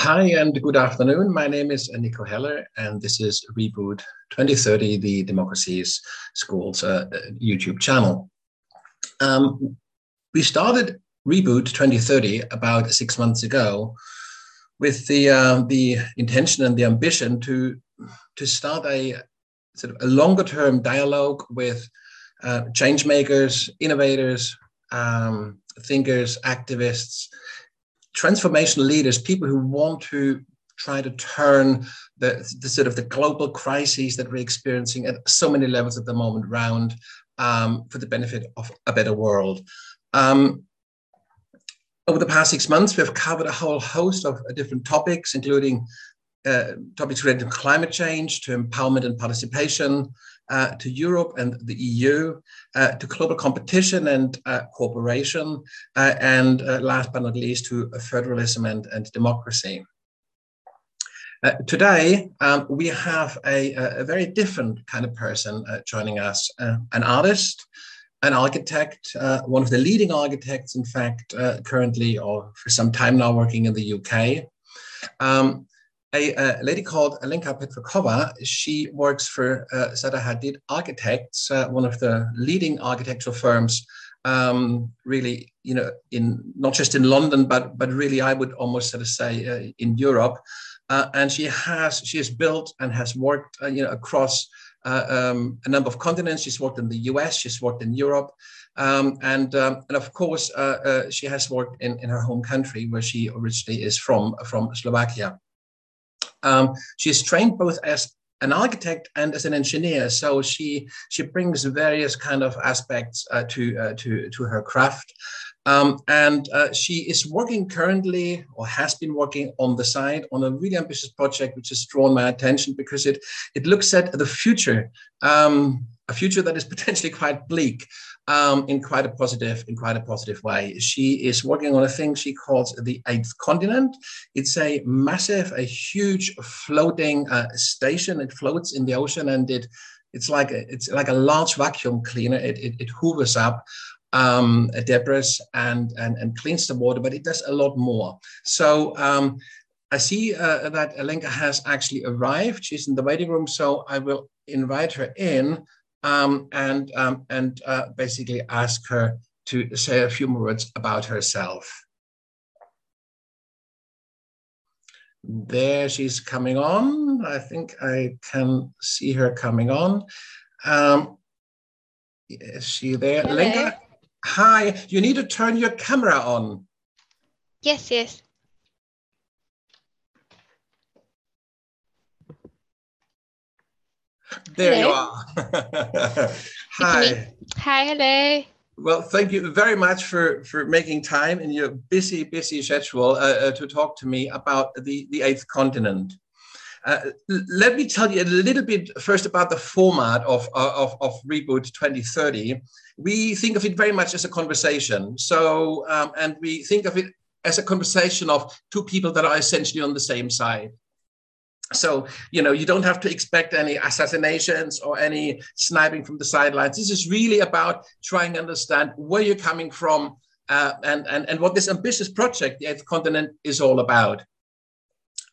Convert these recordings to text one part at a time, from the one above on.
Hi and good afternoon. My name is Nico Heller, and this is Reboot 2030, the Democracies Schools uh, YouTube channel. Um, we started Reboot 2030 about six months ago with the uh, the intention and the ambition to to start a sort of a longer term dialogue with uh, change makers, innovators, um, thinkers, activists, transformational leaders, people who want to try to turn the, the sort of the global crises that we're experiencing at so many levels at the moment round um, for the benefit of a better world. Um, over the past six months, we've covered a whole host of different topics, including uh, topics related to climate change, to empowerment and participation, uh, to Europe and the EU, uh, to global competition and uh, cooperation, uh, and uh, last but not least, to federalism and, and democracy. today, um, we have a, a, very different kind of person joining us, an artist, an architect, uh, one of the leading architects, in fact, uh, currently or for some time now working in the UK. Um, a, a, lady called Alenka Petrakova, she works for uh, Zaha Hadid Architects, uh, one of the leading architectural firms, um, really, you know, in not just in London, but but really, I would almost sort of say uh, in Europe. Uh, and she has she has built and has worked, you know, across uh, um, a number of continents. She's worked in the US, she's worked in Europe, um, and, um, and of course, uh, uh, she has worked in, in her home country where she originally is from, from Slovakia. Um, she's trained both as an architect and as an engineer, so she she brings various kind of aspects uh, to uh, to to her craft. Um, and uh, she is working currently, or has been working on the side, on a really ambitious project, which has drawn my attention because it it looks at the future, um, a future that is potentially quite bleak, um, in quite a positive, in quite a positive way. She is working on a thing she calls the eighth continent. It's a massive, a huge floating uh, station. It floats in the ocean, and it it's like a, it's like a large vacuum cleaner. It it, it hoovers up um, debris and, and, and cleans the water, but it does a lot more. So um, I see uh, that Alenka has actually arrived. She's in the waiting room, so I will invite her in um, and, um, and uh, basically ask her to say a few more words about herself. There she's coming on. I think I can see her coming on. Um, is she there? Hello. Alenka? Hi, you need to turn your camera on. Yes, yes. There hello. you are. Hi. Hi, hello. Well, thank you very much for, for making time in your busy, busy schedule uh, uh, to talk to me about the, the eighth continent. Uh, let me tell you a little bit first about the format of, of, of Reboot 2030. We think of it very much as a conversation. So, um, and we think of it as a conversation of two people that are essentially on the same side. So, you know, you don't have to expect any assassinations or any sniping from the sidelines. This is really about trying to understand where you're coming from uh, and, and, and what this ambitious project, the Eighth Continent, is all about.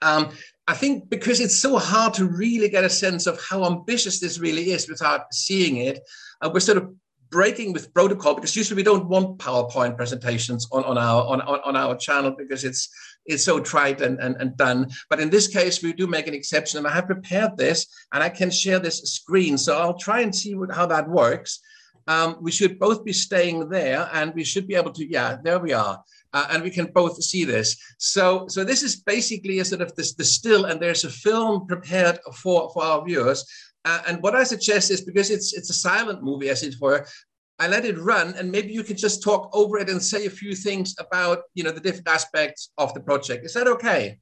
Um, I think because it's so hard to really get a sense of how ambitious this really is without seeing it, uh, we're sort of breaking with protocol because usually we don't want PowerPoint presentations on, on our on, on our channel because it's it's so tried and, and, and done. But in this case, we do make an exception. And I have prepared this and I can share this screen. So I'll try and see what, how that works. Um, we should both be staying there and we should be able to, yeah, there we are uh, and we can both see this. So, so this is basically a sort of this the still, and there's a film prepared for for our viewers. Uh, and what I suggest is because it's it's a silent movie, as it were. I let it run, and maybe you can just talk over it and say a few things about you know the different aspects of the project. Is that okay?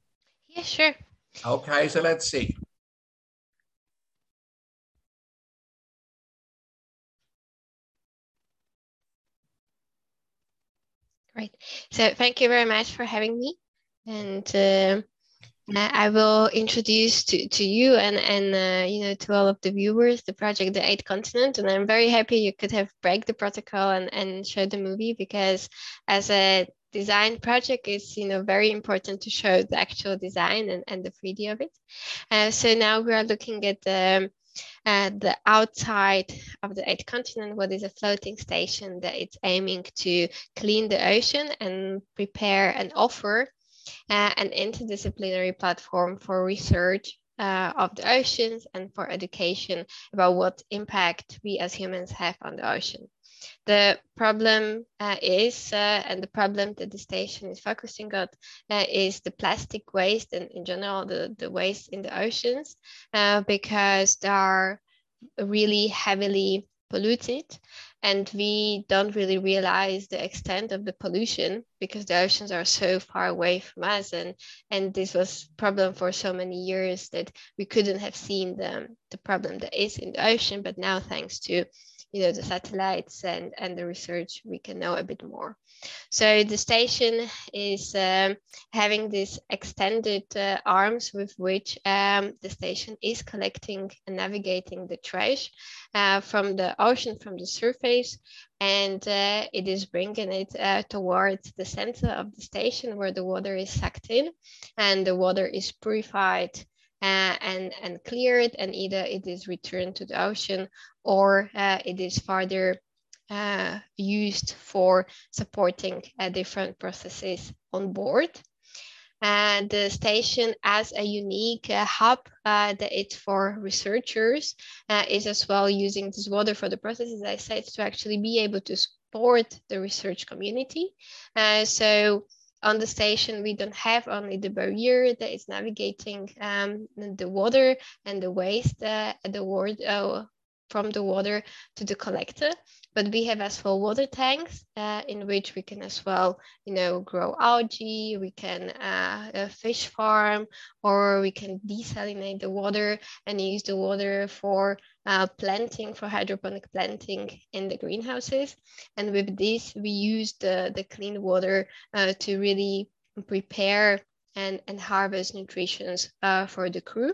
Yeah, sure. Okay, so let's see. Great. So thank you very much for having me. And uh, I will introduce to, to you and, and uh, you know to all of the viewers the project The Eighth Continent. And I'm very happy you could have break the protocol and, and show the movie because as a design project is you know very important to show the actual design and, and the 3D of it. Uh, so now we are looking at the uh, the outside of the eighth continent, what is a floating station that it's aiming to clean the ocean and prepare and offer uh, an interdisciplinary platform for research uh, of the oceans and for education about what impact we as humans have on the ocean. The problem uh, is, uh, and the problem that the station is focusing on, uh, is the plastic waste and in general the, the waste in the oceans, uh, because they are really heavily polluted and we don't really realize the extent of the pollution because the oceans are so far away from us and and this was problem for so many years that we couldn't have seen the, the problem that is in the ocean but now thanks to you know the satellites and and the research we can know a bit more. So the station is um, having these extended uh, arms with which um, the station is collecting and navigating the trash uh, from the ocean from the surface. And uh, it is bringing it uh, towards the center of the station where the water is sucked in. And the water is purified uh, and, and cleared and either it is returned to the ocean or uh, it is further uh, used for supporting uh, different processes on board. And the station as a unique uh, hub uh, that it's for researchers is as well using this water for the processes, I said, to actually be able to support the research community. so on the station, we don't have only the barrier that is navigating um, the water and the waste, uh, the word, uh, from the water to the collector. But we have as well water tanks uh, in which we can as well, you know, grow algae, we can uh, fish farm, or we can desalinate the water and use the water for uh, planting, for hydroponic planting in the greenhouses. And with this, we use the, the clean water uh, to really prepare and, and harvest nutrition uh, for the crew.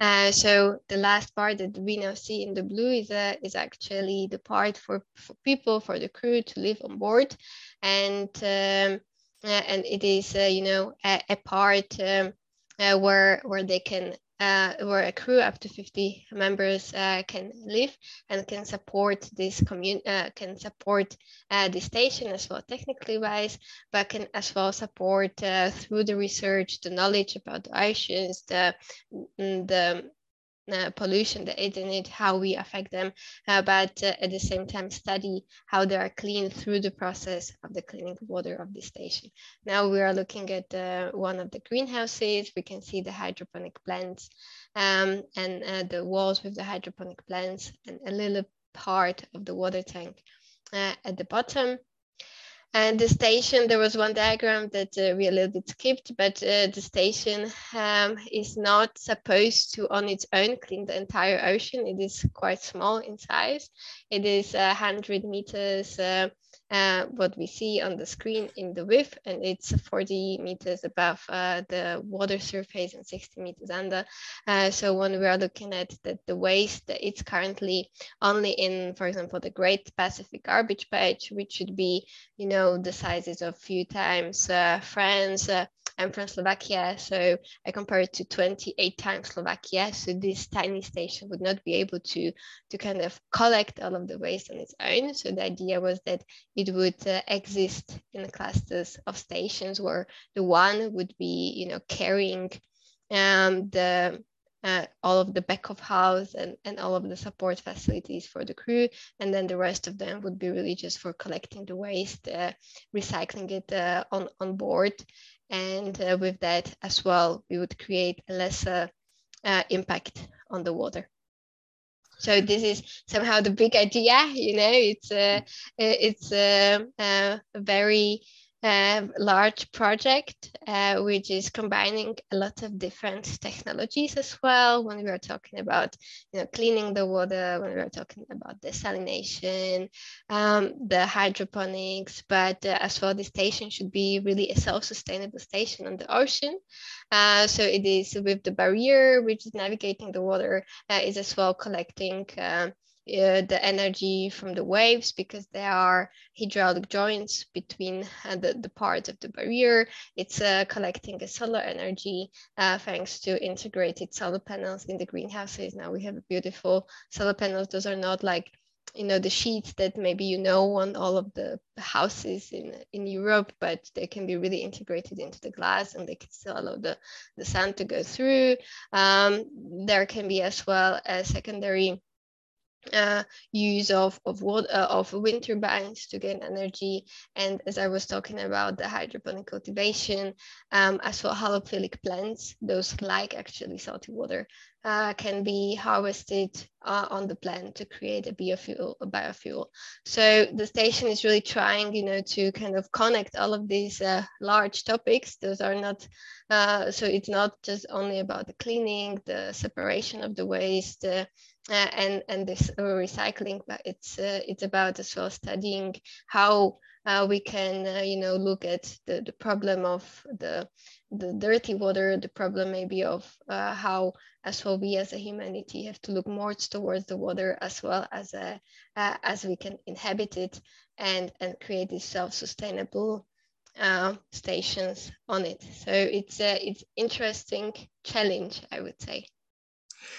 Uh, so the last part that we now see in the blue is, uh, is actually the part for, for people, for the crew to live on board. And, um, uh, and it is, uh, you know, a, a part um, uh, where, where they can uh, where a crew up to 50 members uh, can live and can support this uh, can support uh, the station as well technically wise, but can as well support uh, through the research, the knowledge about the oceans, the, mm, the pollution, the aid in it, how we affect them, uh, but uh, at the same time study how they are cleaned through the process of the cleaning water of the station. Now we are looking at uh, one of the greenhouses. We can see the hydroponic plants um, and uh, the walls with the hydroponic plants and a little part of the water tank uh, at the bottom. And the station, there was one diagram that uh, we a little bit skipped, but uh, the station um, is not supposed to on its own clean the entire ocean. It is quite small in size. It is 100 meters uh, what we see on the screen in the width, and it's 40 meters above uh, the water surface and 60 meters under. Uh, so when we are looking at the, the waste, it's currently only in, for example, the Great Pacific Garbage Patch, which should be, you know, the sizes of few times uh, France, I'm from Slovakia, so I compare it to 28 times Slovakia. So this tiny station would not be able to to kind of collect all of the waste on its own. So the idea was that it would uh, exist in clusters of stations where the one would be, you know, carrying um, the uh, all of the back of house and, and all of the support facilities for the crew. And then the rest of them would be really just for collecting the waste, uh, recycling it uh, on, on board and uh, with that as well, we would create a lesser uh, impact on the water. So this is somehow the big idea, you know, it's, uh, it's uh, uh, a very a large project uh, which is combining a lot of different technologies as well. When we are talking about you know cleaning the water when we are talking about desalination um, the hydroponics but uh, as well the station should be really a self-sustainable station on the ocean. Uh, so it is with the barrier which is navigating the water uh, is as well collecting um, uh, the energy from the waves because there are hydraulic joints between uh, the, the parts of the barrier. It's uh, collecting a solar energy uh, thanks to integrated solar panels in the greenhouses. Now we have beautiful solar panels. Those are not like you know the sheets that maybe you know on all of the houses in in Europe, but they can be really integrated into the glass and they can still allow the the sun to go through. Um, there can be as well a secondary uh, use of of water uh, of wind turbines to gain energy, and as I was talking about the hydroponic cultivation, um, as well halophilic plants, those like actually salty water, uh, can be harvested uh, on the plant to create a biofuel, a biofuel. So the station is really trying, you know, to kind of connect all of these large topics. Those are not, so it's not just only about the cleaning, the separation of the waste, and and this recycling, but it's uh, it's about as well studying how uh, we can uh, you know look at the, the problem of the the dirty water the problem maybe of uh, how as well we as a humanity have to look more towards the water as well as a, uh, as we can inhabit it and and create these self-sustainable uh, stations on it. So it's a it's interesting challenge i would say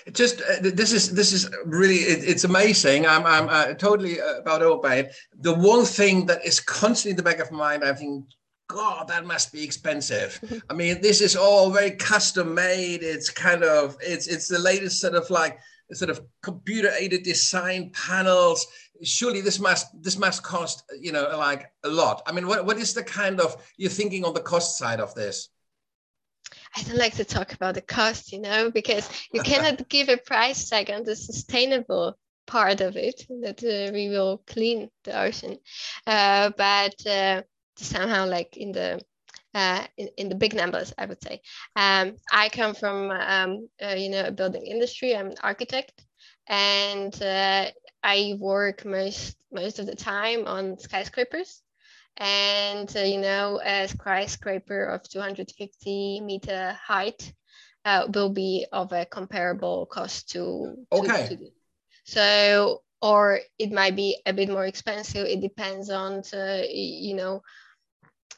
it just uh, this is this is really it, it's amazing. I'm, I'm uh, totally uh, about over by it. The one thing that is constantly in the back of my mind i think god that must be expensive. I mean this is all very custom made. It's kind of it's it's the latest sort of like sort of computer aided design panels. Surely this must this must cost you know like a lot. I mean what, what is the kind of you're thinking on the cost side of this I don't like to talk about the cost, you know, because you cannot give a price tag on the sustainable part of it that uh, we will clean the ocean. Uh, but uh, somehow, like in the uh, in, in the big numbers, I would say. Um, I come from, um, uh, you know, a building industry. I'm an architect, and uh, I work most most of the time on skyscrapers and uh, you know a skyscraper of 250 meter height uh, will be of a comparable cost to, okay. to, to so or it might be a bit more expensive. It depends on uh, you know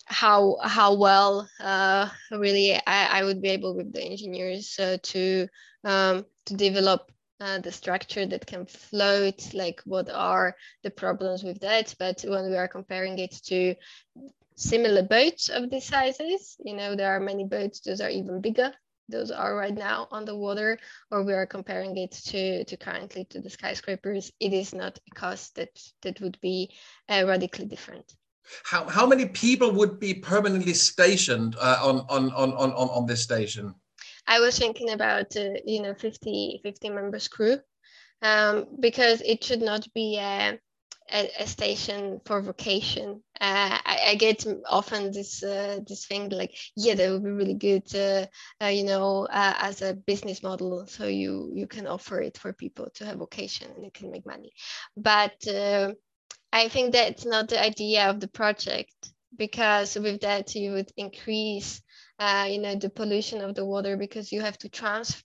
how how well uh, really I, I would be able with the engineers uh, to um, to develop uh, the structure that can float, like what are the problems with that. But when we are comparing it to similar boats of these sizes, you know, there are many boats, those are even bigger. Those are right now on the water, or we are comparing it to, to currently to the skyscrapers. It is not a cost that, that would be uh, radically different. How, how many people would be permanently stationed uh, on, on, on, on, on this station? I was thinking about uh, you know 50 50 members crew um, because it should not be a, a, a station for vocation. Uh, I, I, get often this uh, this thing like yeah that would be really good uh, uh you know uh, as a business model so you you can offer it for people to have vocation and you can make money but I think that's not the idea of the project because with that you would increase uh, you know the pollution of the water because you have to trans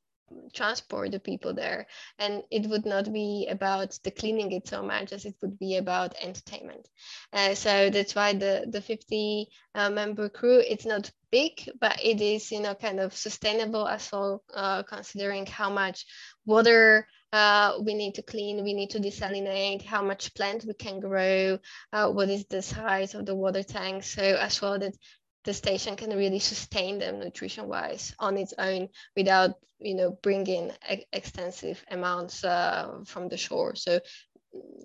transport the people there and it would not be about the cleaning it so much as it would be about entertainment uh, so that's why the the 50 uh, member crew it's not big but it is you know kind of sustainable as well uh, considering how much water uh, we need to clean, we need to desalinate, how much plant we can grow, uh, what is the size of the water tank. So as well that the station can really sustain them nutrition wise on its own without you know bringing e- extensive amounts uh, from the shore. So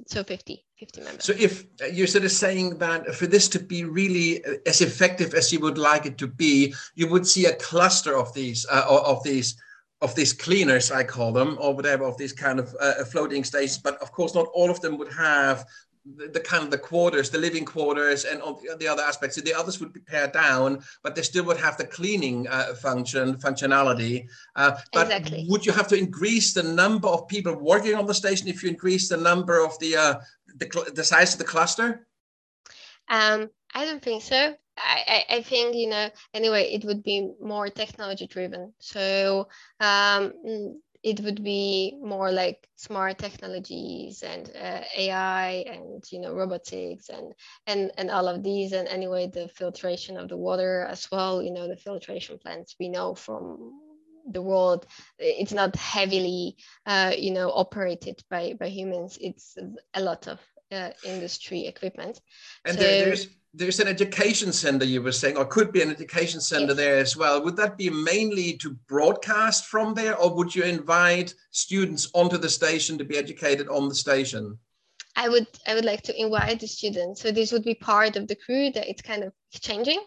so 50 50 members. So if uh, you're sort of saying that for this to be really uh, as effective as you would like it to be you would see a cluster of these uh, of these of these cleaners i call them or whatever of these kind of uh, floating stations. But of course not all of them would have the, the, kind of the quarters, the living quarters, and all the other aspects. So the others would be pared down, but they still would have the cleaning uh, function functionality. Uh, but exactly. would you have to increase the number of people working on the station if you increase the number of the uh, the, the size of the cluster? Um, I don't think so. I, I, think you know anyway it would be more technology driven so um, it would be more like smart technologies and uh, AI and you know robotics and and and all of these and anyway the filtration of the water as well you know the filtration plants we know from the world. It's not heavily uh, you know operated by by humans. It's a lot of uh, industry equipment. And so, there, there's there's an education center you were saying or could be an education center yes. there as well. Would that be mainly to broadcast from there or would you invite students onto the station to be educated on the station? I would i would like to invite the students. So this would be part of the crew that it's kind of changing.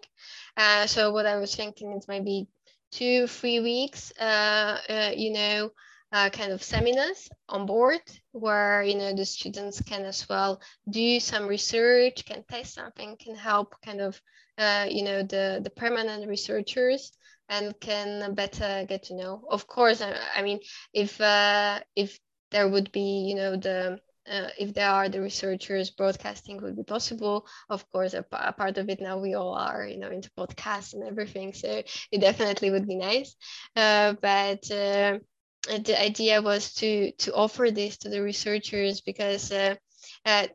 Uh, so what i was thinking is maybe two three weeks uh, uh, you know uh, kind of seminars on board where you know the students can as well do some research can test something can help kind of uh, you know the the permanent researchers and can better get to know. Of course i, I mean if uh, if there would be you know the uh, if there are the researchers broadcasting would be possible. Of course a, part of it now we all are you know into podcasts and everything so it definitely would be nice. Uh, but uh, the idea was to to offer this to the researchers because uh, uh,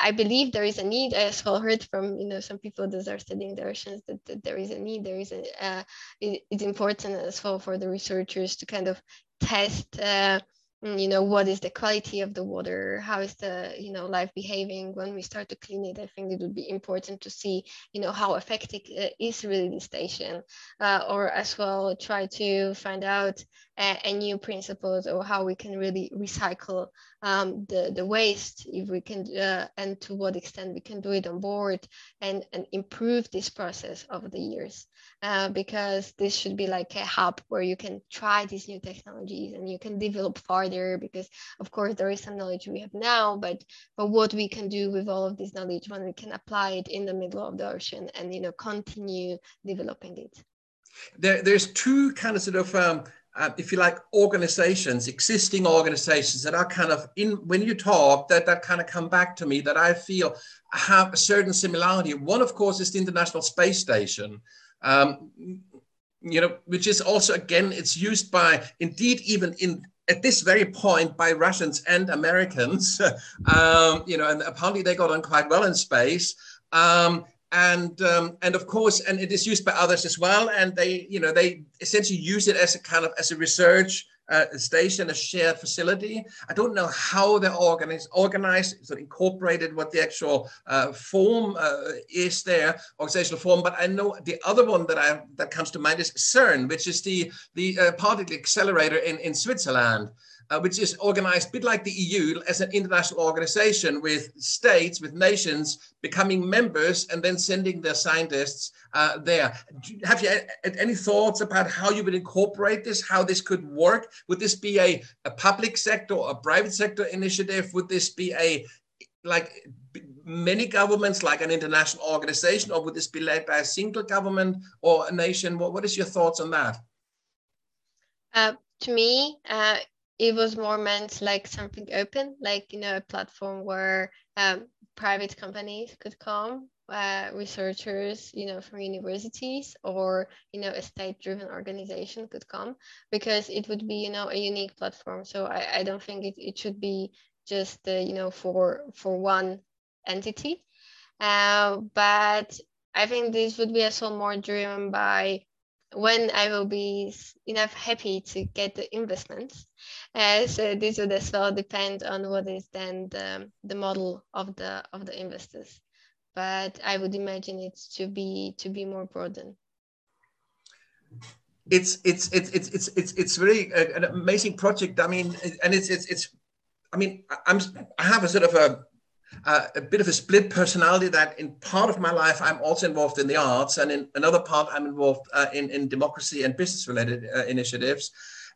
I believe there is a need. I as well heard from you know some people that are studying the oceans that, that there is a need. There is a uh, it, it's important as well for the researchers to kind of test uh, you know what is the quality of the water? How is the you know life behaving? When we start to clean it i think it would be important to see you know how effective is really the station uh, or as well try to find out uh, a new principles or how we can really recycle um, the the waste if we can uh, and to what extent we can do it on board and and improve this process over the years uh, because this should be like a hub where you can try these new technologies and you can develop farther because of course there is some knowledge we have now but but what we can do with all of this knowledge when we can apply it in the middle of the ocean and you know continue developing it there, there's two kind of sort of um, uh, if you like, organizations, existing organizations that are kind of in when you talk that that kind of come back to me that I feel have a certain similarity. One, of course, is the International Space Station. Um, you know, which is also again, it's used by indeed even in at this very point by Russians and Americans. um, you know, and apparently they got on quite well in space. Um, and um, and of course, and it is used by others as well. And they, you know, they essentially use it as a kind of as a research uh, station, a shared facility. I don't know how they're organized, organized, of incorporated what the actual uh, form uh, is there, organizational form. But I know the other one that I that comes to mind is CERN, which is the the uh, particle accelerator in in Switzerland uh, which is organized a bit like the EU as an international organization with states, with nations becoming members and then sending their scientists uh, there. Have you any thoughts about how you would incorporate this, how this could work? Would this be a, a public sector or a private sector initiative? Would this be a like many governments like an international organization or would this be led by a single government or a nation what, what is your thoughts on that uh, to me uh, it was more meant like something open, like you know, a platform where um, private companies could come, uh, researchers, you know, from universities or you know, a state-driven organization could come, because it would be you know a unique platform. So I, I don't think it, it should be just uh, you know for for one entity, uh, but I think this would be also more driven by when I will be enough happy to get the investments. Uh, so this would as well depend on what is then the, the model of the of the investors. But I would imagine it to be to be more broadened. It's it's it's it's it's it's it's very uh, an amazing project. I mean, and it's it's it's. I mean, I'm I have a sort of a uh, a bit of a split personality that in part of my life I'm also involved in the arts and in another part I'm involved uh, in, in democracy and business related uh, initiatives.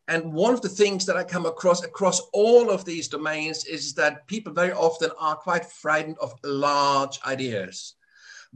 And one of the things that I come across across all of these domains is that people very often are quite frightened of large ideas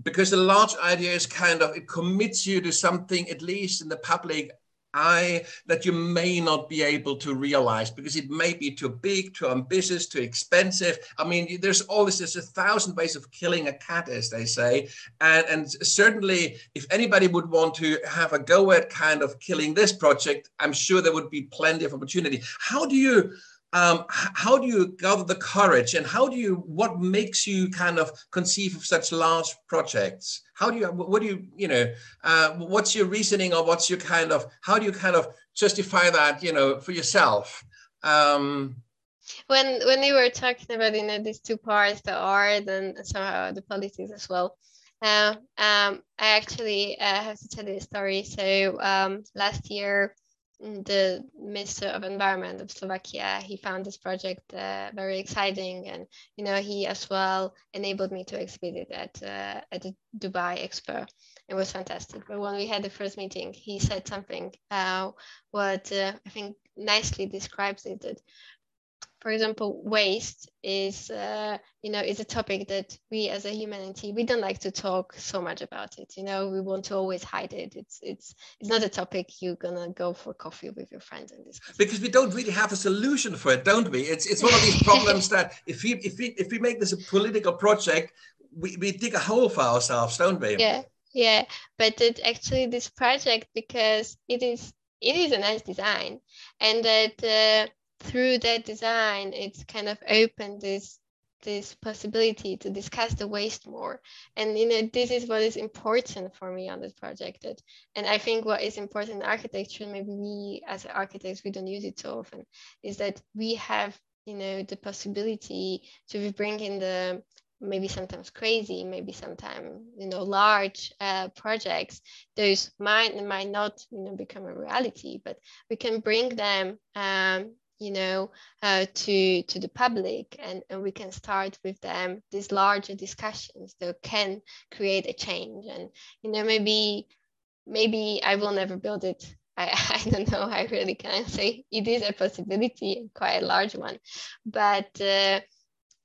because the large ideas kind of it commits you to something at least in the public eye that you may not be able to realize because it may be too big, too ambitious, too expensive. I mean, there's always there's a thousand ways of killing a cat, as they say. And, and certainly, if anybody would want to have a go at kind of killing this project, I'm sure there would be plenty of opportunity. How do you um, how do you gather the courage and how do you what makes you kind of conceive of such large projects how do you what do you you know uh, what's your reasoning or what's your kind of how do you kind of justify that you know for yourself um, when when you were talking about you know these two parts the art and somehow the politics as well uh, um, I actually uh, have to tell you a story. So um, last year, the Minister of Environment of Slovakia, he found this project uh, very exciting, and you know he as well enabled me to exhibit it at uh, at the Dubai Expo. It was fantastic. But when we had the first meeting, he said something uh, what uh, I think nicely describes it. That for example, waste is, uh, you know, is a topic that we as a humanity, we don't like to talk so much about it. You know, we want to always hide it. It's, it's, it's not a topic you're gonna go for coffee with your friends and discuss. Because we don't really have a solution for it, don't we? It's, it's one of these problems that if we, if we, if we make this a political project, we, we dig a hole for ourselves, don't we? Yeah, yeah. But it actually this project because it is, it is a nice design, and that. Uh, through that design, it's kind of opened this this possibility to discuss the waste more. And you know, this is what is important for me on this project. That, and I think what is important in architecture, maybe we as architects we don't use it so often, is that we have you know the possibility to bring in the maybe sometimes crazy, maybe sometimes you know large uh, projects. Those might might not you know become a reality, but we can bring them um, you know, uh, to to the public, and, and we can start with them these larger discussions that can create a change. And you know, maybe maybe I will never build it. I, I don't know. I really can't say it is a possibility, quite a large one, but. Uh,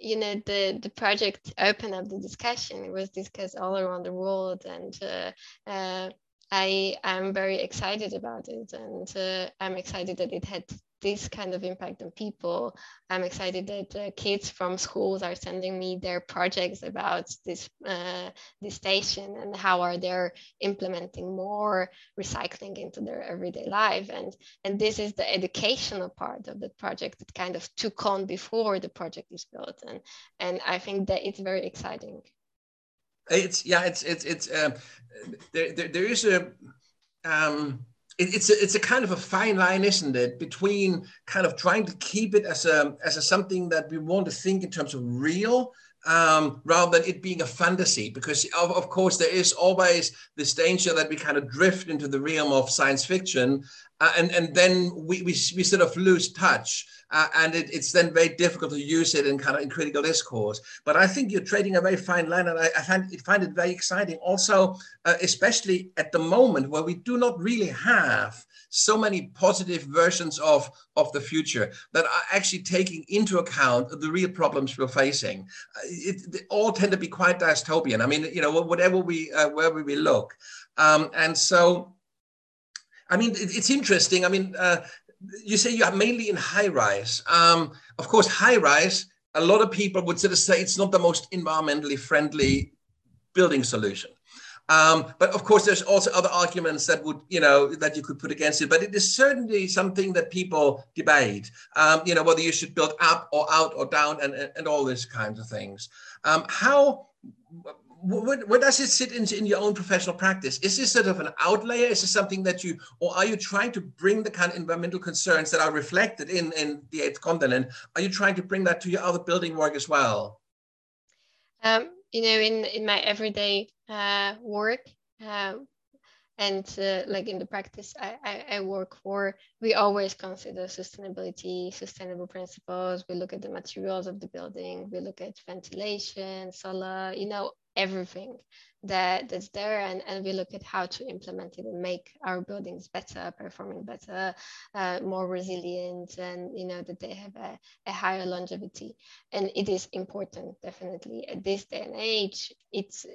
you know the the project opened up the discussion it was discussed all around the world and uh, uh, I am very excited about it, and uh, I'm excited that it had this kind of impact on people. I'm excited that uh, kids from schools are sending me their projects about this uh, this station and how are they implementing more recycling into their everyday life, and and this is the educational part of the project that kind of took on before the project is built, and and I think that it's very exciting. It's yeah, it's it's it's um, there, there, there is a um, it, it's a, it's a kind of a fine line, isn't it, between kind of trying to keep it as a as a something that we want to think in terms of real um, rather than it being a fantasy, because of, of course there is always this danger that we kind of drift into the realm of science fiction, uh, and and then we, we we sort of lose touch uh, and it, it's then very difficult to use it in kind of in critical discourse. But I think you're trading a very fine line, and I, I find, it, find it very exciting. Also, uh, especially at the moment where we do not really have so many positive versions of, of the future that are actually taking into account the real problems we're facing. Uh, it, they all tend to be quite dystopian. I mean, you know, whatever we, uh, wherever we look. Um, and so, I mean, it, it's interesting. I mean, uh, you say you are mainly in high rise. Um, of course, high rise, a lot of people would sort of say it's not the most environmentally friendly building solution. Um, but of course, there's also other arguments that would, you know, that you could put against it. But it is certainly something that people debate, um, you know, whether you should build up or out or down and, and all these kinds of things. Um, how where, where, does it sit in, in your own professional practice? Is this sort of an outlier? Is this something that you, or are you trying to bring the kind of environmental concerns that are reflected in, in the eighth continent? Are you trying to bring that to your other building work as well? Um, you know, in, in my everyday uh, work, uh, and uh, like in the practice I, I, I, work for, we always consider sustainability, sustainable principles. We look at the materials of the building, we look at ventilation, solar, you know, everything that that's there and, and we look at how to implement it and make our buildings better performing better uh, more resilient and you know that they have a, a higher longevity and it is important definitely at this day and age it's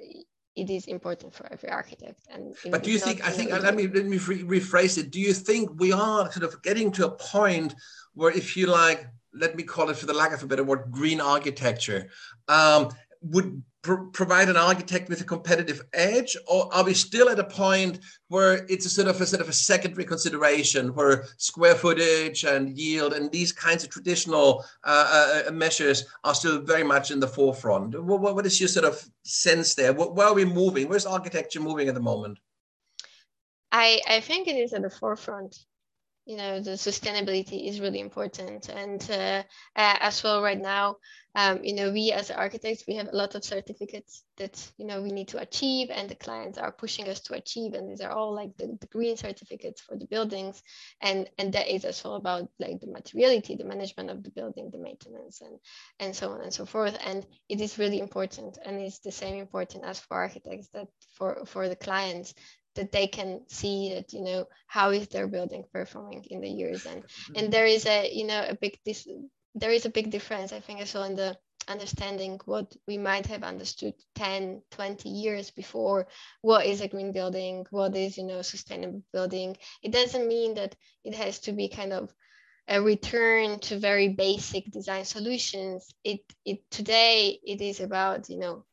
it is important for every architect. And but do you think? I think let me let me rephrase it. Do you think we are sort of getting to a point where, if you like, let me call it for the lack of a better word, green architecture, um, would pr- provide an architect with a competitive edge, or are we still at a point where it's a sort of a sort of a secondary consideration, where square footage and yield and these kinds of traditional uh, uh, measures are still very much in the forefront? What, what is your sort of sense there? Where are we moving? Where's architecture moving at the moment? I, I think it is at the forefront you know the sustainability is really important. And uh, as well right now um, you know we as architects we have a lot of certificates that you know we need to achieve and the clients are pushing us to achieve. And these are all like the, the green certificates for the buildings. And and that is as well about like the materiality the management of the building the maintenance and and so on and so forth. And it is really important and it's the same important as for architects that for for the clients that they can see that you know how is their building performing in the years. And and mm-hmm. there is a you know a big this there is a big difference i think as well in the understanding what we might have understood 10 20 years before. What is a green building? What is you know sustainable building? It doesn't mean that it has to be kind of a return to very basic design solutions. It it today it is about you know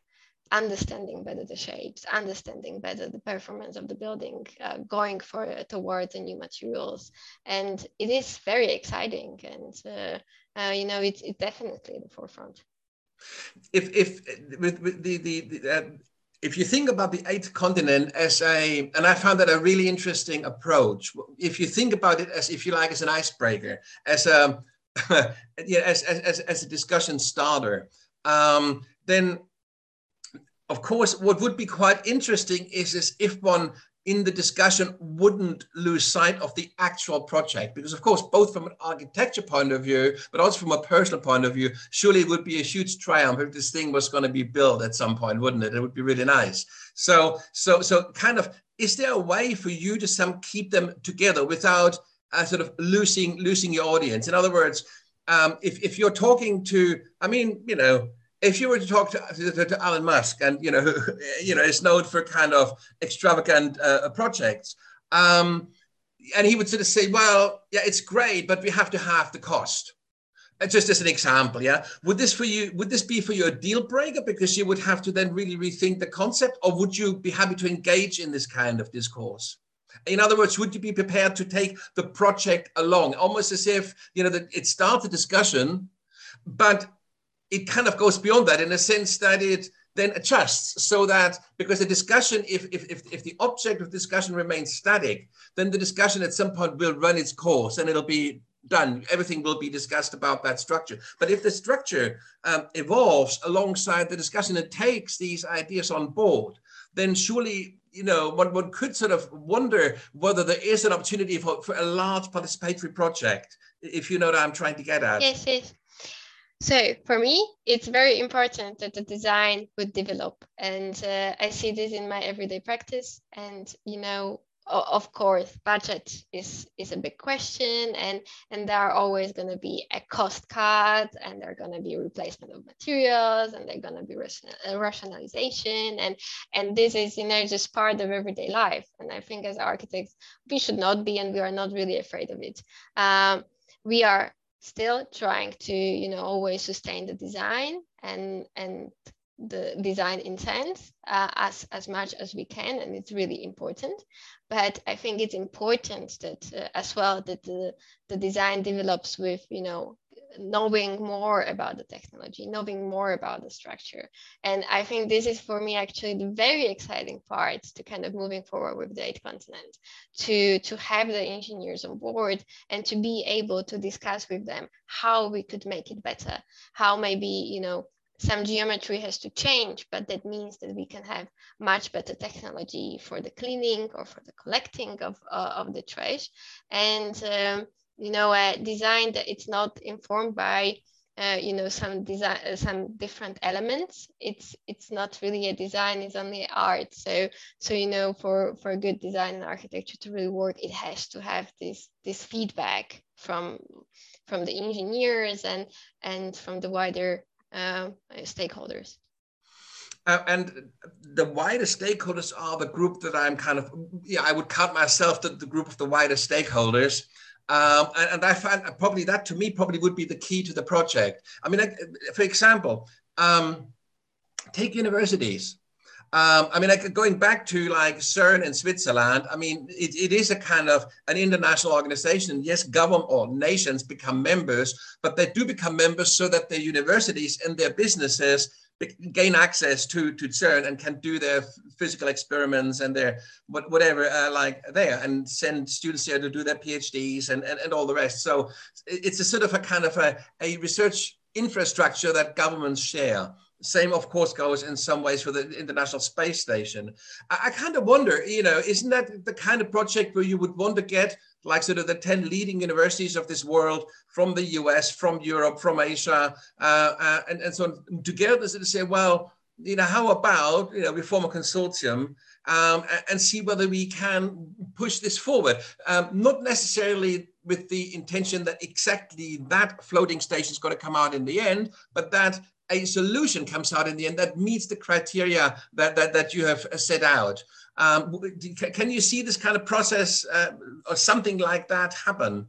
understanding better the shapes, understanding better the performance of the building, uh, going for towards the new materials, and it is very exciting. And uh, uh, you know, it's, it's definitely the forefront. If if with, with the the, the uh, if you think about the eighth continent as a, and I found that a really interesting approach. If you think about it as, if you like, as an icebreaker, as a, yeah, as, as, as a discussion starter, um, then of course, what would be quite interesting is, is if one in the discussion wouldn't lose sight of the actual project because of course both from an architecture point of view but also from a personal point of view surely it would be a huge triumph if this thing was going to be built at some point wouldn't it? It would be really nice. So so so kind of is there a way for you to some keep them together without uh, sort of losing losing your audience? In other words um, if, if you're talking to i mean you know if you were to talk to, to, to, Elon Musk, and you know, who, you know, is known for kind of extravagant uh, projects, um, and he would sort of say, "Well, yeah, it's great, but we have to halve the cost." Uh, just as an example, yeah. Would this for you? Would this be for you a deal breaker because you would have to then really rethink the concept, or would you be happy to engage in this kind of discourse? In other words, would you be prepared to take the project along, almost as if you know that it starts a discussion, but it kind of goes beyond that in a sense that it then adjusts so that because the discussion if, if, if, if, the object of discussion remains static then the discussion at some point will run its course and it'll be done. Everything will be discussed about that structure. But if the structure um, evolves alongside the discussion and takes these ideas on board then surely you know one, one could sort of wonder whether there is an opportunity for, for a large participatory project if you know what i'm trying to get at. Yes yes so for me, it's very important that the design would develop. And uh, I see this in my everyday practice. And, you know, of course, budget is, is a big question and, and there are always going to be a cost cut and there are going to be replacement of materials and they're going to be uh, rationalization. And, and this is, you know, just part of everyday life. And I think as architects, we should not be and we are not really afraid of it. Um, we are still trying to you know always sustain the design and and the design intent uh, as as much as we can and it's really important. But i think it's important that uh, as well that the the design develops with you know knowing more about the technology, knowing more about the structure. And I think this is for me actually the very exciting part to kind of moving forward with the eight continent, to, to have the engineers on board and to be able to discuss with them how we could make it better, how maybe, you know, some geometry has to change, but that means that we can have much better technology for the cleaning or for the collecting of, uh, of the trash. And um, you know a design that it's not informed by uh, you know some design uh, some different elements. It's it's not really a design it's only art. So so you know for for good design and architecture to really work it has to have this this feedback from from the engineers and and from the wider uh, stakeholders. Uh, and the wider stakeholders are the group that I'm kind of, yeah, I would count myself to the group of the wider stakeholders. Um, and, and, I find probably that to me probably would be the key to the project. I mean, for example, um, take universities. Um, I mean, like going back to like CERN in Switzerland, I mean, it, it is a kind of an international organization. Yes, government or nations become members, but they do become members so that their universities and their businesses gain access to to CERN and can do their physical experiments and their what, whatever uh, like there and send students there to do their PhDs and, and, and all the rest. So it's a sort of a kind of a, a research infrastructure that governments share. Same, of course, goes in some ways for the International Space Station. I, I kind of wonder, you know, isn't that the kind of project where you would want to get like sort of the 10 leading universities of this world from the US, from Europe, from Asia, uh, uh, and, and so on, together to say, well, you know, how about, you know, we form a consortium um, and see whether we can push this forward. Um, not necessarily with the intention that exactly that floating station is going to come out in the end, but that a solution comes out in the end that meets the criteria that, that, that you have set out. Um, can you see this kind of process uh, or something like that happen?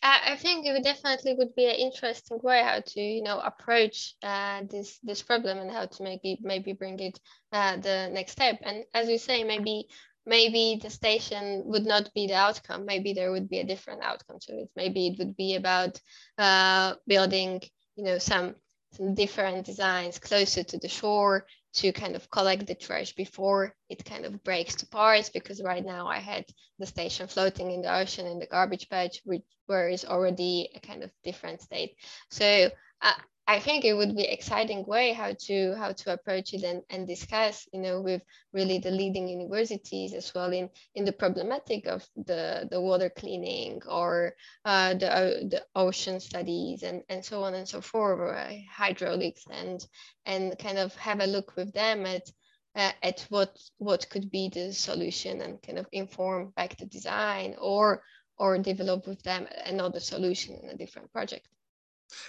I think it definitely would be an interesting way how to you know approach uh, this this problem and how to maybe maybe bring it uh, the next step. And as you say, maybe maybe the station would not be the outcome. Maybe there would be a different outcome to it. Maybe it would be about uh, building you know some some different designs closer to the shore to kind of collect the trash before it kind of breaks to parts because right now I had the station floating in the ocean in the garbage patch, which where is already a kind of different state. So uh, I think it would be exciting way how to how to approach it and, and discuss, you know, with really the leading universities as well in in the problematic of the the water cleaning or uh, the uh, the ocean studies and and so on and so forth, or, uh, hydraulics and and kind of have a look with them at uh, at what what could be the solution and kind of inform back the design or or develop with them another solution in a different project.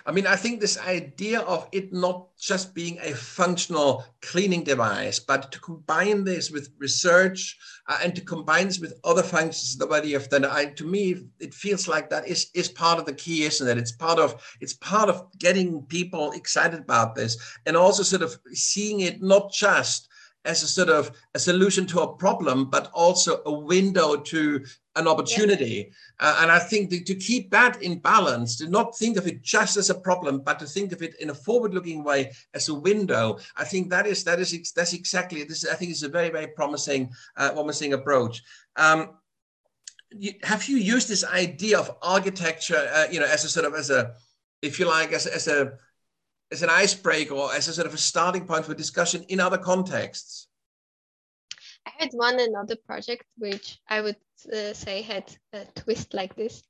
I mean, I think this idea of it not just being a functional cleaning device, but to combine this with research uh, and to combine this with other functions the body of then I, to me, it feels like that is, is part of the key, isn't it? It's part of it's part of getting people excited about this and also sort of seeing it not just as a sort of a solution to a problem, but also a window to an opportunity. Yeah. Uh, and I think that to keep that in balance, to not think of it just as a problem, but to think of it in a forward-looking way as a window. I think that is that is that's exactly this. I think it's a very very promising uh, promising approach. Um, you, have you used this idea of architecture, uh, you know, as a sort of as a, if you like, as, as a as an icebreaker or as a sort of a starting point for discussion in other contexts? I had one another project which I would uh, say had a twist like this,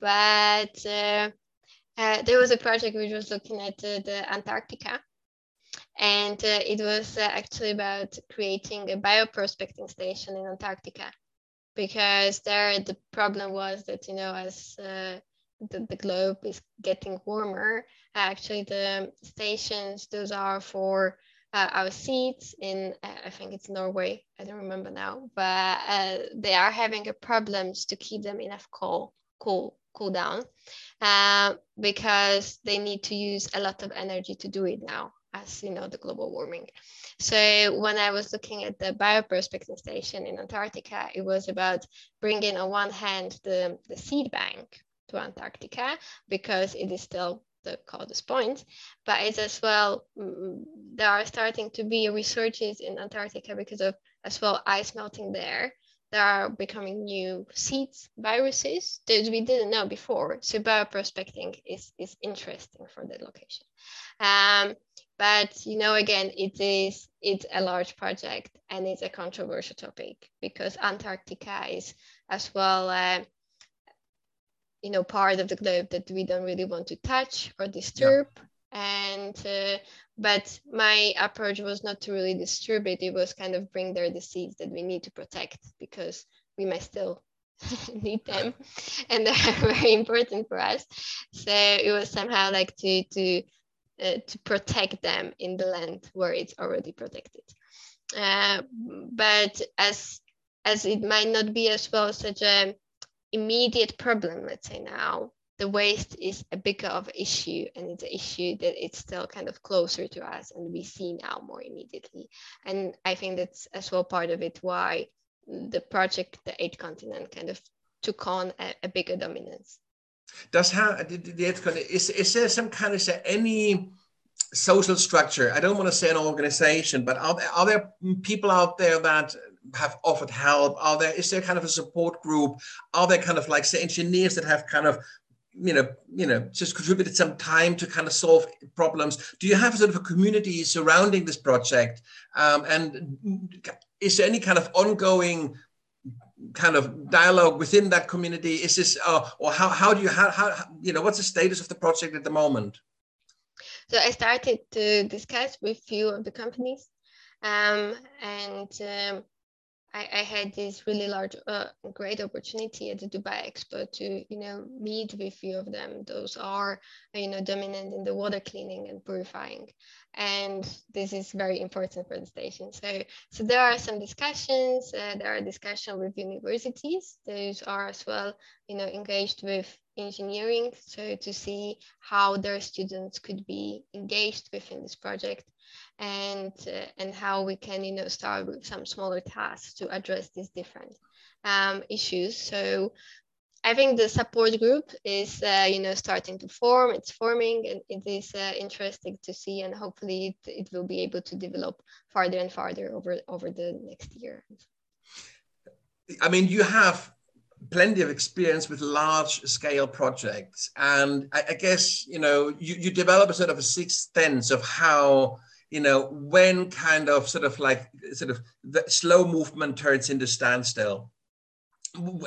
but uh, uh, there was a project which was looking at the Antarctica, and uh, it was uh, actually about creating a bioprospecting station in Antarctica, because there the problem was that you know as uh, the, the globe is getting warmer. Actually, the stations, those are for uh, our seeds in, uh, I think it's Norway, I don't remember now, but uh, they are having problems to keep them enough cool, cool, cool down uh, because they need to use a lot of energy to do it now as you know the global warming so when i was looking at the bioprospecting station in antarctica it was about bringing on one hand the, the seed bank to Antarctica because it is still the coldest point, but it's as well, mm, there are starting to be researches in Antarctica because of as well ice melting there. There are becoming new seeds, viruses that we didn't know before. So bioprospecting is, is interesting for that location. Um, but you know, again, it is it's a large project and it's a controversial topic because Antarctica is as well uh, you know part of the globe that we don't really want to touch or disturb yeah. and uh, but my approach was not to really disturb it it was kind of bring there the seeds that we need to protect because we might still need them and they're very important for us so it was somehow like to to uh, to protect them in the land where it's already protected. Uh, but as as it might not be as well such a immediate problem, let's say now, the waste is a bigger of issue and it's an issue that it's still kind of closer to us and we see now more immediately. And I think that's as well part of it why the project, the eight continent kind of took on a, a bigger dominance. Does how is is there some kind of any social structure? I don't want to say an organization, but are are there people out there that have offered help? Are there is there kind of a support group? Are there kind of like say engineers that have kind of you know, you know, just contributed some time to kind of solve problems. Do you have sort of a community surrounding this project? Um, and is there any kind of ongoing kind of dialogue within that community? Is this, uh, or how, how do you, how, how, you know, what's the status of the project at the moment? So I started to discuss with few of the companies um, and um, I, I had this really large, uh, great opportunity at the Dubai Expo to, you know, meet with few of them. Those are, you know, dominant in the water cleaning and purifying, and this is very important for the station. So, so there are some discussions. Uh, there are discussions with universities. Those are as well, you know, engaged with engineering. So to see how their students could be engaged within this project and uh, and how we can you know start with some smaller tasks to address these different um, issues so I think the support group is, uh, you know, starting to form. It's forming, and it is uh, interesting to see, and hopefully it, it will be able to develop farther and farther over over the next year. I mean, you have plenty of experience with large scale projects, and I, I guess you know you, you develop a sort of a sixth sense of how you know, when kind of sort of like sort of the slow movement turns into standstill.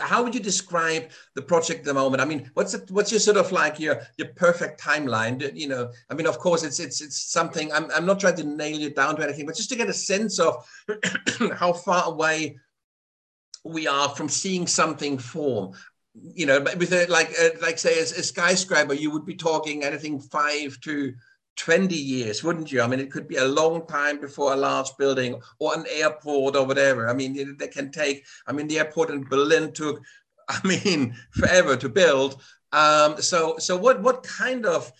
How would you describe the project at the moment? I mean, what's it, what's your sort of like your your perfect timeline? You know, I mean, of course, it's it's it's something. I'm I'm not trying to nail you down to anything, but just to get a sense of how far away we are from seeing something form you know with a, like a, like say a, a, skyscraper you would be talking anything five to 20 years, wouldn't you? I mean, it could be a long time before a large building or an airport or whatever. I mean, they can take, I mean, the airport in Berlin took, I mean, forever to build. Um, so, so what, what kind of,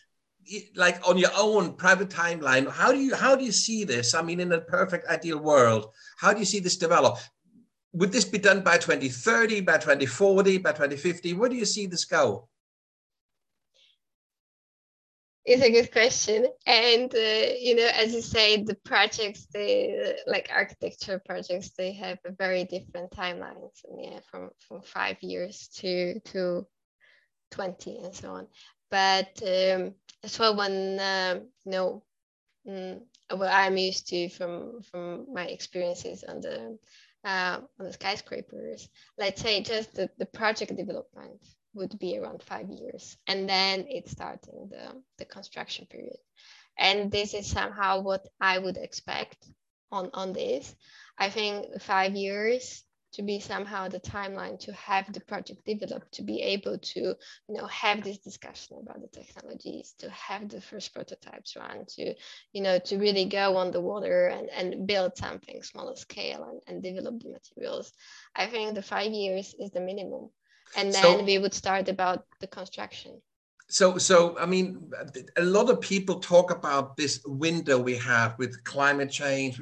like on your own private timeline, how do you, how do you see this? I mean, in a perfect ideal world, how do you see this develop? Would this be done by 2030, by 2040, by 2050? Where do you see this go? It's a good question. And, uh, you know, as you say, the projects, they like architecture projects, they have a very different timelines. And yeah, from, from five years to, to 20 and so on. But um, as well, when, uh, you know, mm, what I'm used to from, from my experiences on the, uh, on the skyscrapers, let's say just the, the project development would be around five years. And then it's starting the, the construction period. And this is somehow what I would expect on, on this. I think five years to be somehow the timeline to have the project developed, to be able to, you know, have this discussion about the technologies, to have the first prototypes run, to, you know, to really go on the water and, and build something smaller scale and, and develop the materials. I think the five years is the minimum and then so, we would start about the construction. So so i mean a lot of people talk about this window we have with climate change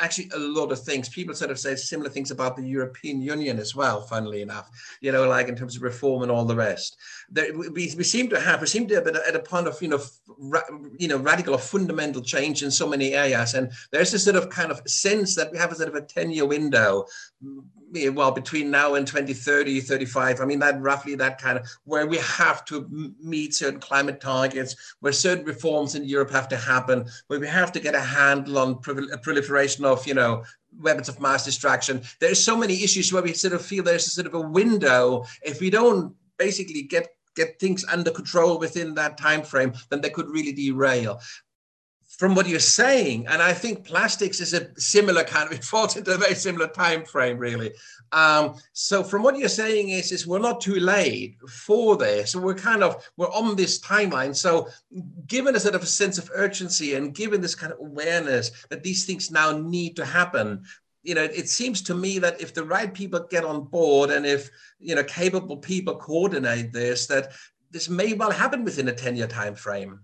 actually a lot of things. People sort of say similar things about the european union as well funnily enough you know like in terms of reform and all the rest. There, we, we seem to have we seem to have at a point of you know ra, you know radical or fundamental change in so many areas. And there's a sort of kind of sense that we have a sort of a 10 year window well between now and 2030 35 i mean that roughly that kind of where we have to meet certain climate targets where certain reforms in europe have to happen where we have to get a handle on proliferation of you know weapons of mass destruction. There's so many issues where we sort of feel there's a sort of a window. If we don't basically get get things under control within that time frame then they could really derail from what you're saying, and I think plastics is a similar kind of it falls into a very similar time frame, really. Um, so from what you're saying is, is we're not too late for this. So we're kind of we're on this timeline. So given a sort of a sense of urgency and given this kind of awareness that these things now need to happen, you know, it seems to me that if the right people get on board and if you know capable people coordinate this, that this may well happen within a 10-year time frame.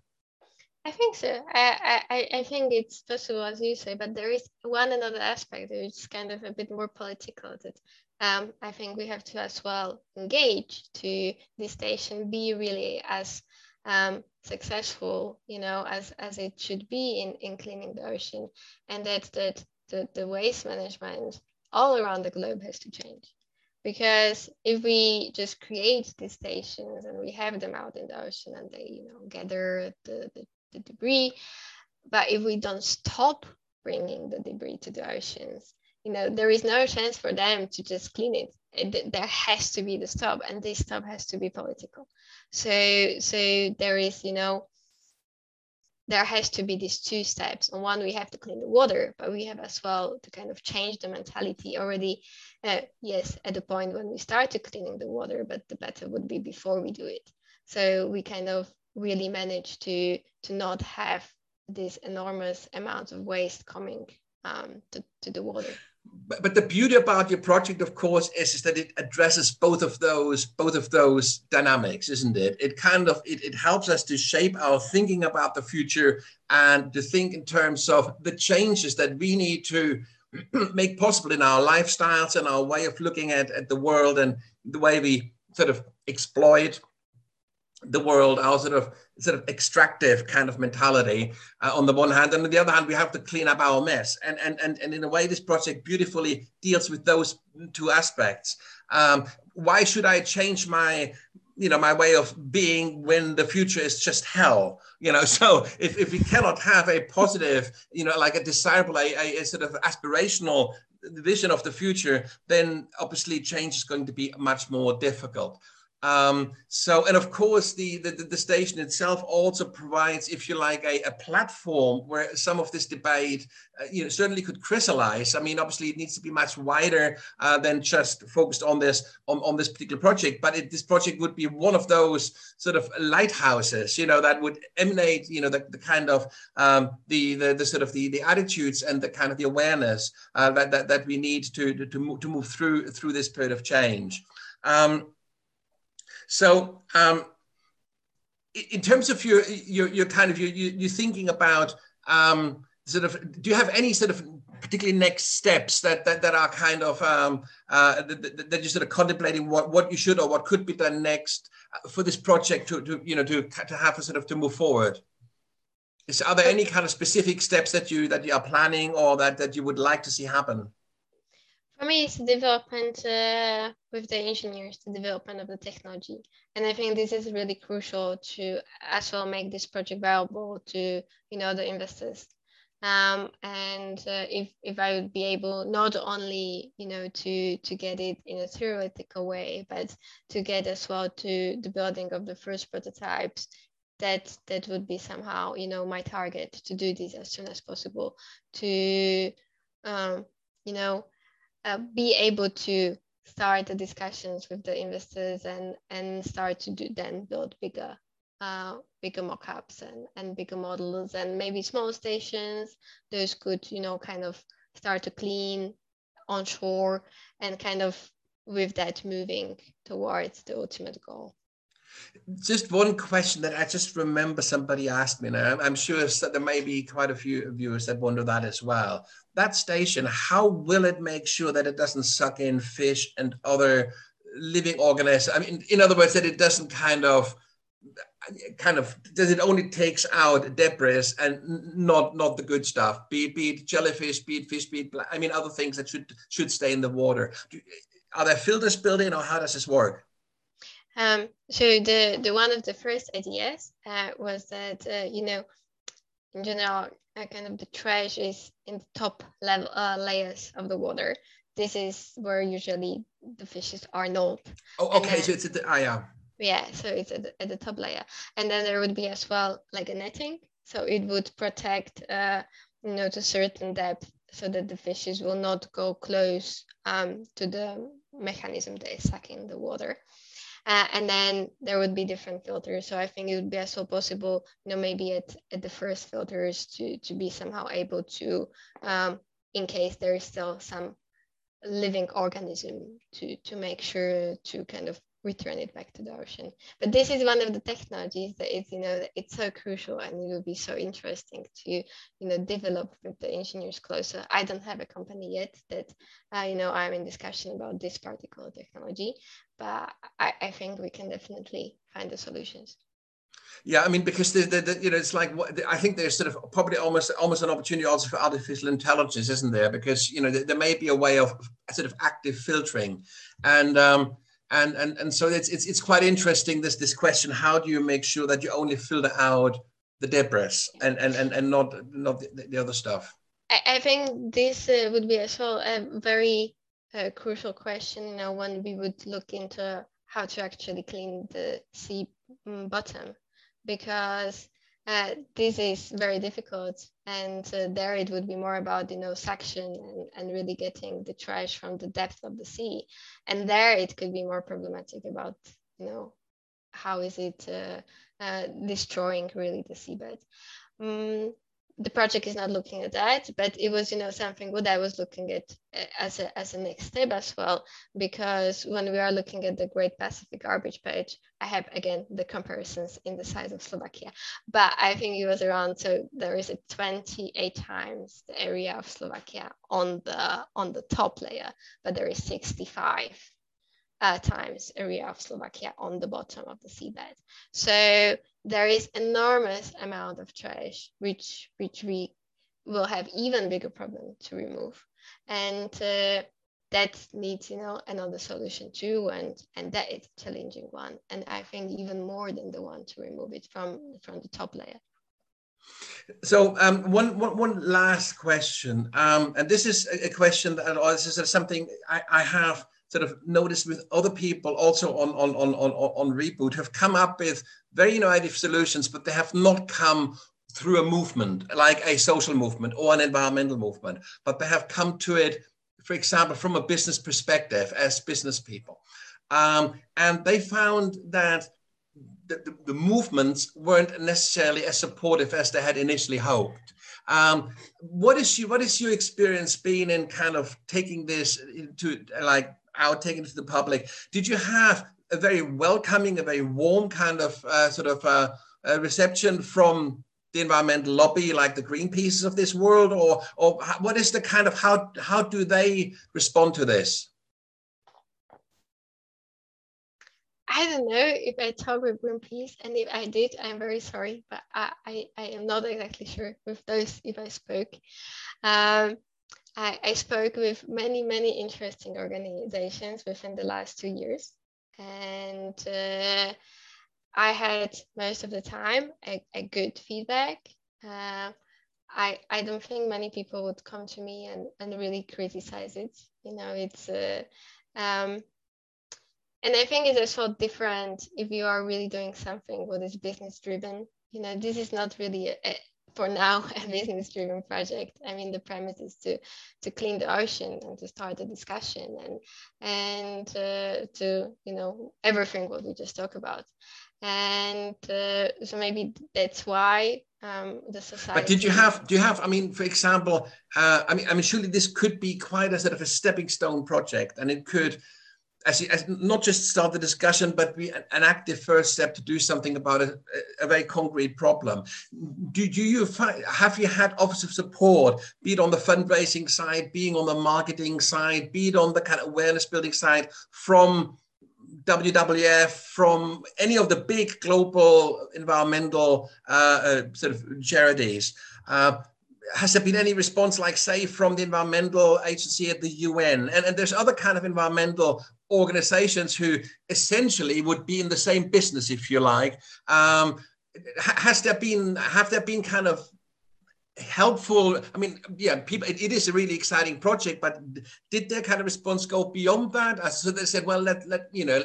I think so. I, I, I think it's possible, as you say, but there is one another aspect which is kind of a bit more political that um, I think we have to as well engage to the station be really as um, successful, you know, as, as it should be in, in cleaning the ocean, and that, that the, the waste management all around the globe has to change. Because if we just create these stations and we have them out in the ocean and they, you know, gather the, the the debris. But if we don't stop bringing the debris to the oceans, you know, there is no chance for them to just clean it. it there has to be the stop, and this stop has to be political. So, so there is, you know, there has to be these two steps. On one, we have to clean the water, but we have as well to kind of change the mentality already. Uh, yes, at the point when we start to cleaning the water, but the better would be before we do it. So we kind of really manage to to not have this enormous amount of waste coming um, to, to the water. But, but the beauty about your project, of course, is, is that it addresses both of those both of those dynamics, isn't it? It kind of it, it helps us to shape our thinking about the future and to think in terms of the changes that we need to make possible in our lifestyles and our way of looking at, at the world and the way we sort of exploit the world, our sort of sort of extractive kind of mentality uh, on the one hand, and on the other hand, we have to clean up our mess. And and and, and in a way, this project beautifully deals with those two aspects. Um, why should I change my you know my way of being when the future is just hell you know so if, if we cannot have a positive you know like a desirable a, a, sort of aspirational vision of the future then obviously change is going to be much more difficult um, so, and of course, the, the, the station itself also provides, if you like, a, a platform where some of this debate, uh, you know, certainly could crystallize. I mean, obviously, it needs to be much wider uh, than just focused on this on, on this particular project. But it, this project would be one of those sort of lighthouses, you know, that would emanate, you know, the, the kind of um, the, the the sort of the the attitudes and the kind of the awareness uh, that, that that we need to to to move, to move through through this period of change. Um, so um, in terms of your, your, your kind of, your, you're thinking about um, sort of, do you have any sort of particularly next steps that, that, that are kind of, um, uh, that, that, you're sort of contemplating what, what you should or what could be done next uh, for this project to, to you know, to, to have a sort of to move forward? Is, are there any kind of specific steps that you that you are planning or that, that you would like to see happen? For me, it's development uh, with the engineers, the development of the technology. And I think this is really crucial to as well make this project viable to, you know, the investors. Um, and uh, if, if I would be able not only, you know, to, to get it in a theoretical way, but to get as well to the building of the first prototypes, that that would be somehow, you know, my target to do this as soon as possible to, um, you know, uh, be able to start the discussions with the investors and and start to do then build bigger uh, bigger mockups and and bigger models and maybe small stations. Those could you know kind of start to clean onshore and kind of with that moving towards the ultimate goal just one question that I just remember somebody asked me, and I'm sure there may be quite a few viewers that wonder that as well. That station, how will it make sure that it doesn't suck in fish and other living organisms? I mean, in other words, that it doesn't kind of kind of does it only takes out debris and not not the good stuff be it, be it jellyfish be it fish be it i mean other things that should should stay in the water are there filters built in or how does this work um, so the, the one of the first ideas uh, was that, uh, you know, in general, uh, kind of the trash is in the top level uh, layers of the water. This is where usually the fishes are not. Oh, okay. Then, so it's at the, ah, yeah. Yeah, so it's at the, at the top layer. And then there would be as well like a netting So it would protect, uh, you know, to certain depth so that the fishes will not go close um, to the mechanism that is sucking the water. Uh, and then there would be different filters. So I think it would be as well possible, you know, maybe at, at the first filters to, to be somehow able to, um, in case there is still some living organism to, to make sure to kind of return it back to the ocean. But this is one of the technologies that is, you know, it's so crucial and it will be so interesting to, you know, develop with the engineers closer. I don't have a company yet that, uh, you know, I'm in discussion about this particular technology, but I, I think we can definitely find the solutions. Yeah, I mean, because the, the, the, you know, it's like I think there's sort of probably almost almost an opportunity also for artificial intelligence, isn't there? Because you know there, there may be a way of sort of active filtering, and um, and and and so it's it's it's quite interesting this this question how do you make sure that you only filter out the debris and and and, and not not the, the other stuff? I, I think this uh, would be also a very uh, crucial question you know when we would look into how to actually clean the sea bottom. Because uh, this is very difficult and uh, there it would be more about you know suction and, and really getting the trash from the depth of the sea. And there it could be more problematic about you know how is it uh, uh destroying really the seabed. Um, the project is not looking at that, but it was, you know, something what I was looking at uh, as a, as a next step as well, because when we are looking at the Great Pacific Garbage Patch, I have again the comparisons in the size of Slovakia, but I think it was around so there is a 28 times the area of Slovakia on the on the top layer, but there is 65 uh, times area of Slovakia on the bottom of the seabed. So there is enormous amount of trash which which we will have even bigger problem to remove. And uh, that needs you know another solution too and and that is a challenging one. And i think even more than the one to remove it from from the top layer. So um, one, one, one last question, um, and this is a question that or this is something I, I have sort of noticed with other people also on, on, on, on, on Reboot have come up with very innovative solutions, but they have not come through a movement like a social movement or an environmental movement, but they have come to it, for example, from a business perspective as business people. Um, and they found that the, the, the, movements weren't necessarily as supportive as they had initially hoped. Um, what is your what is your experience being in kind of taking this into like out, taking it to the public. Did you have a very welcoming, a very warm kind of uh, sort of uh, reception from the environmental lobby, like the Greenpeaces of this world, or or what is the kind of how how do they respond to this? I don't know if I talk with Greenpeace, and if I did, I'm very sorry, but I, I, I am not exactly sure with those if I spoke. Um, I, I spoke with many, many interesting organizations within the last two years. And uh, I had most of the time a, a good feedback. Uh, I, I don't think many people would come to me and, and really criticize it. You know, it's, uh, um, and I think it's also different if you are really doing something what is business driven. You know, this is not really a, for now a business driven project. I mean the premise is to to clean the ocean and to start a discussion and and uh, to you know everything what we just talked about. And uh, so maybe that's why um, the society but did you have do you have i mean for example uh, i mean i mean surely this could be quite a sort of a stepping stone project and it could as, not just start the discussion, but be an active first step to do something about a, a very concrete problem. Do, do you find, have you had office of support, be it on the fundraising side, being on the marketing side, be it on the kind of awareness building side from WWF, from any of the big global environmental uh, uh, sort of charities? Uh, has there been any response like say from the environmental agency at the un and, and there's other kind of environmental organizations who essentially would be in the same business, if you like. Um, has there been have there been kind of helpful i mean yeah people it, it is a really exciting project but did their kind of response go beyond that? Uh, so they said well let let you know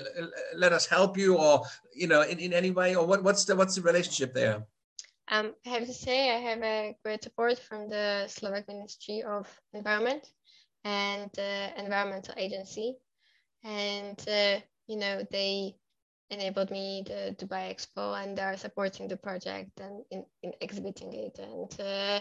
let us help you or you know in, in any way or what, what's the what's the relationship there? Um, I have to say I have a great support from the Slovak Ministry of Environment and uh, Environmental Agency, and uh, you know they enabled me the Dubai Expo and they are supporting the project and in, in exhibiting it, and uh,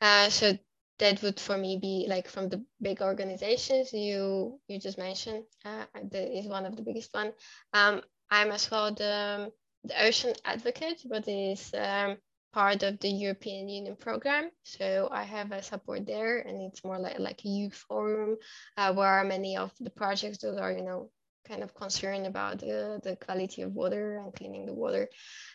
uh, so that would for me be like from the big organizations you you just mentioned uh, that is one of the biggest one. Um, I'm as well the the ocean advocate, but is um, part of the European Union program. So I have a support there, and it's more like like a youth forum uh, where many of the projects that are you know kind of concerned about the, the quality of water and cleaning the water.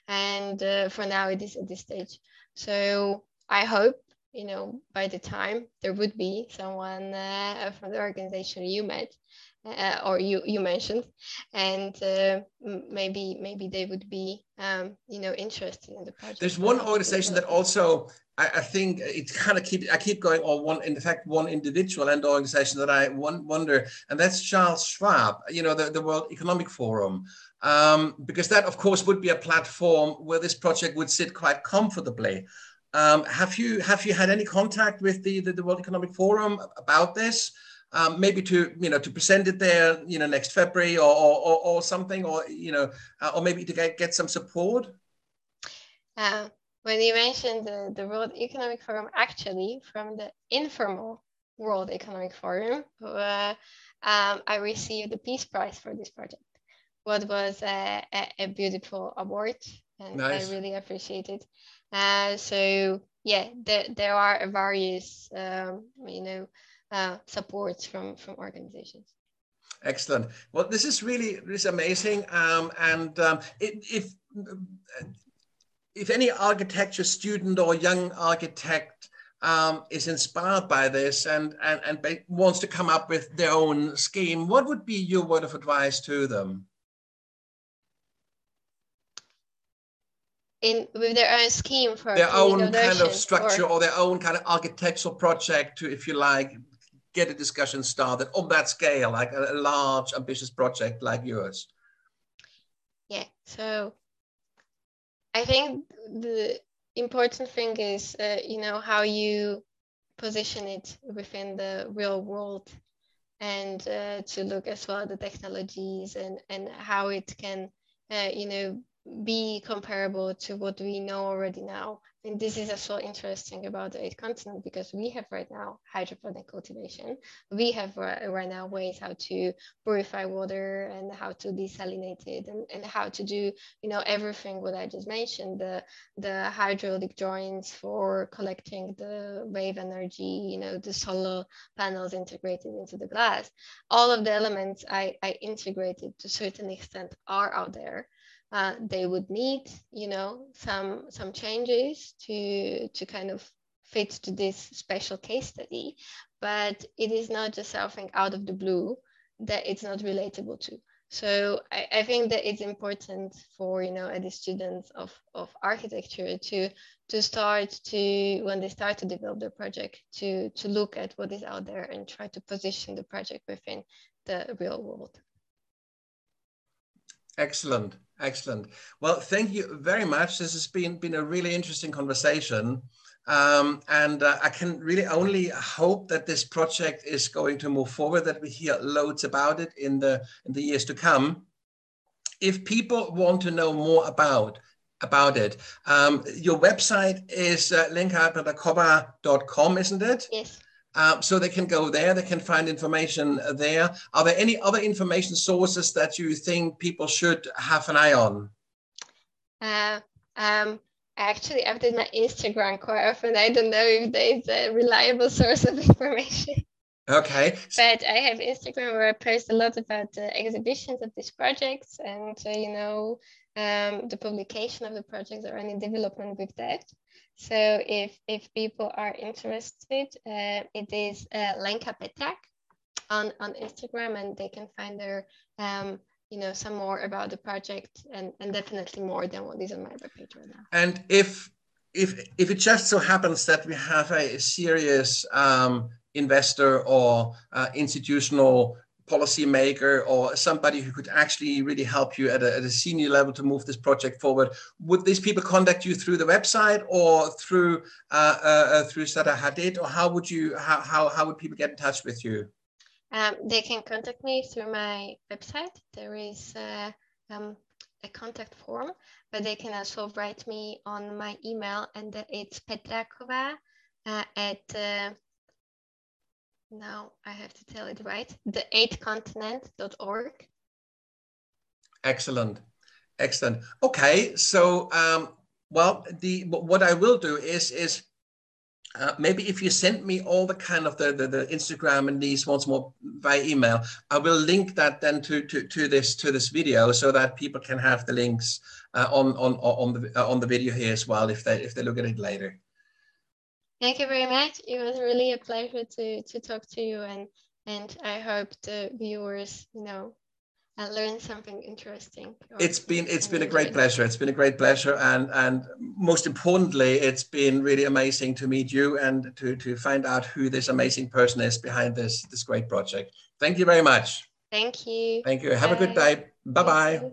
And uh, for now, it is at this stage. So I hope you know by the time there would be someone uh, from the organization you met uh, or you you mentioned and uh, maybe maybe they would be um, you know interested in the project. There's one organization that also I, I think it kind of keep I keep going on one in fact one individual and organization that I wonder and that's Charles Schwab you know the, the World Economic Forum. Um, because that of course would be a platform where this project would sit quite comfortably. Um, have you have you had any contact with the, the, the World Economic Forum about this um, maybe to you know to present it there you know next February or or, or something or you know uh, or maybe to get, get some support. Uh, when you mentioned the, the World Economic Forum, actually from the informal World Economic Forum, uh, um, I received the Peace Prize for this project. What was a, a, a beautiful award, and nice. I really appreciate it. Uh, so yeah, there, there are various um, you know uh, supports from from organizations. Excellent. Well, this is really this is amazing. Um, and um, it, if if any architecture student or young architect um, is inspired by this and, and, and wants to come up with their own scheme, what would be your word of advice to them? In with their own scheme for their own kind of structure or, or, their own kind of architectural project to, if you like, get a discussion started on that scale, like a, large, ambitious project like yours? Yeah, so I think the important thing is, uh, you know, how you position it within the real world and uh, to look as well at the technologies and, and how it can, uh, you know, be comparable to what we know already now. And this is also interesting about the eighth continent because we have right now hydroponic cultivation. We have right now ways how to purify water and how to desalinate it and, and how to do, you know, everything what I just mentioned, the, the hydraulic joints for collecting the wave energy, you know, the solar panels integrated into the glass. All of the elements I, I integrated to certain extent are out there uh, they would need you know some some changes to to kind of fit to this special case study. But it is not just something out of the blue that it's not relatable to. So I, I think that it's important for you know the students of, of architecture to to start to when they start to develop their project to to look at what is out there and try to position the project within the real world excellent Excellent. Well, thank you very much. This has been, been a really interesting conversation. Um, and uh, I can really only hope that this project is going to move forward, that we hear loads about it in the, in the years to come. If people want to know more about about it, um, your website is uh, isn't it? Yes. Uh, so they can go there, they can find information there. Are there any other information sources that you think people should have an eye on? Uh, um, actually, I've did my Instagram quite often. I don't know if there's a reliable source of information. Okay. But I have Instagram where I post a lot about the exhibitions of these projects and, uh, you know, um, the publication of the projects or any development with that. So if, if people are interested, uh, it is uh, Lenka Petrak on, on Instagram and they can find there, um, you know, some more about the project and, and definitely more than what is on my webpage right now. And if, if, if it just so happens that we have a serious um, investor or uh, institutional policymaker or somebody who could actually really help you at a, at a, senior level to move this project forward, would these people contact you through the website or through uh, uh, uh through Zaha Hadid, or how would you how, how how would people get in touch with you? Um, they can contact me through my website. There is uh, um, a contact form, but they can also write me on my email, and it's Petrakova uh, at now I have to tell it right, the eightcontinent.org. Excellent. Excellent. Okay, so um, well, the what I will do is is uh, maybe if you send me all the kind of the, the, the, Instagram and these once more by email, I will link that then to, to, to this to this video so that people can have the links uh, on on on the uh, on the video here as well if they if they look at it later. Thank you very much. It was really a pleasure to to talk to you, and and I hope the viewers, you know, uh, learn something interesting. It's been it's been a great pleasure. It's been a great pleasure, and and most importantly, it's been really amazing to meet you and to to find out who this amazing person is behind this this great project. Thank you very much. Thank you. Thank you. Have Bye. a good day. Bye bye.